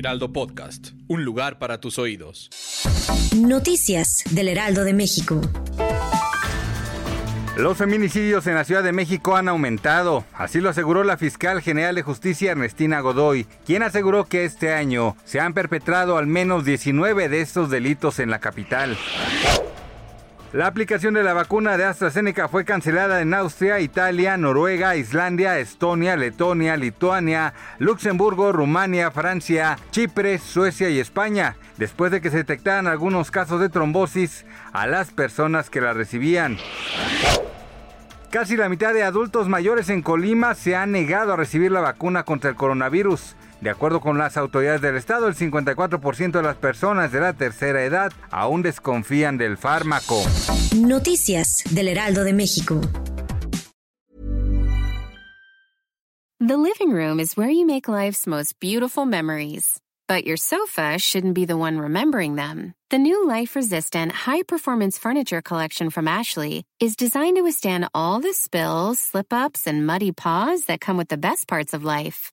Heraldo Podcast, un lugar para tus oídos. Noticias del Heraldo de México. Los feminicidios en la Ciudad de México han aumentado, así lo aseguró la fiscal general de justicia Ernestina Godoy, quien aseguró que este año se han perpetrado al menos 19 de estos delitos en la capital. La aplicación de la vacuna de AstraZeneca fue cancelada en Austria, Italia, Noruega, Islandia, Estonia, Letonia, Lituania, Luxemburgo, Rumania, Francia, Chipre, Suecia y España, después de que se detectaran algunos casos de trombosis a las personas que la recibían. Casi la mitad de adultos mayores en Colima se han negado a recibir la vacuna contra el coronavirus. De acuerdo con las autoridades del estado, el 54% de las personas de la tercera edad aún desconfían del fármaco. Noticias del Heraldo de México. The living room is where you make life's most beautiful memories. But your sofa shouldn't be the one remembering them. The new life resistant, high performance furniture collection from Ashley is designed to withstand all the spills, slip ups, and muddy paws that come with the best parts of life.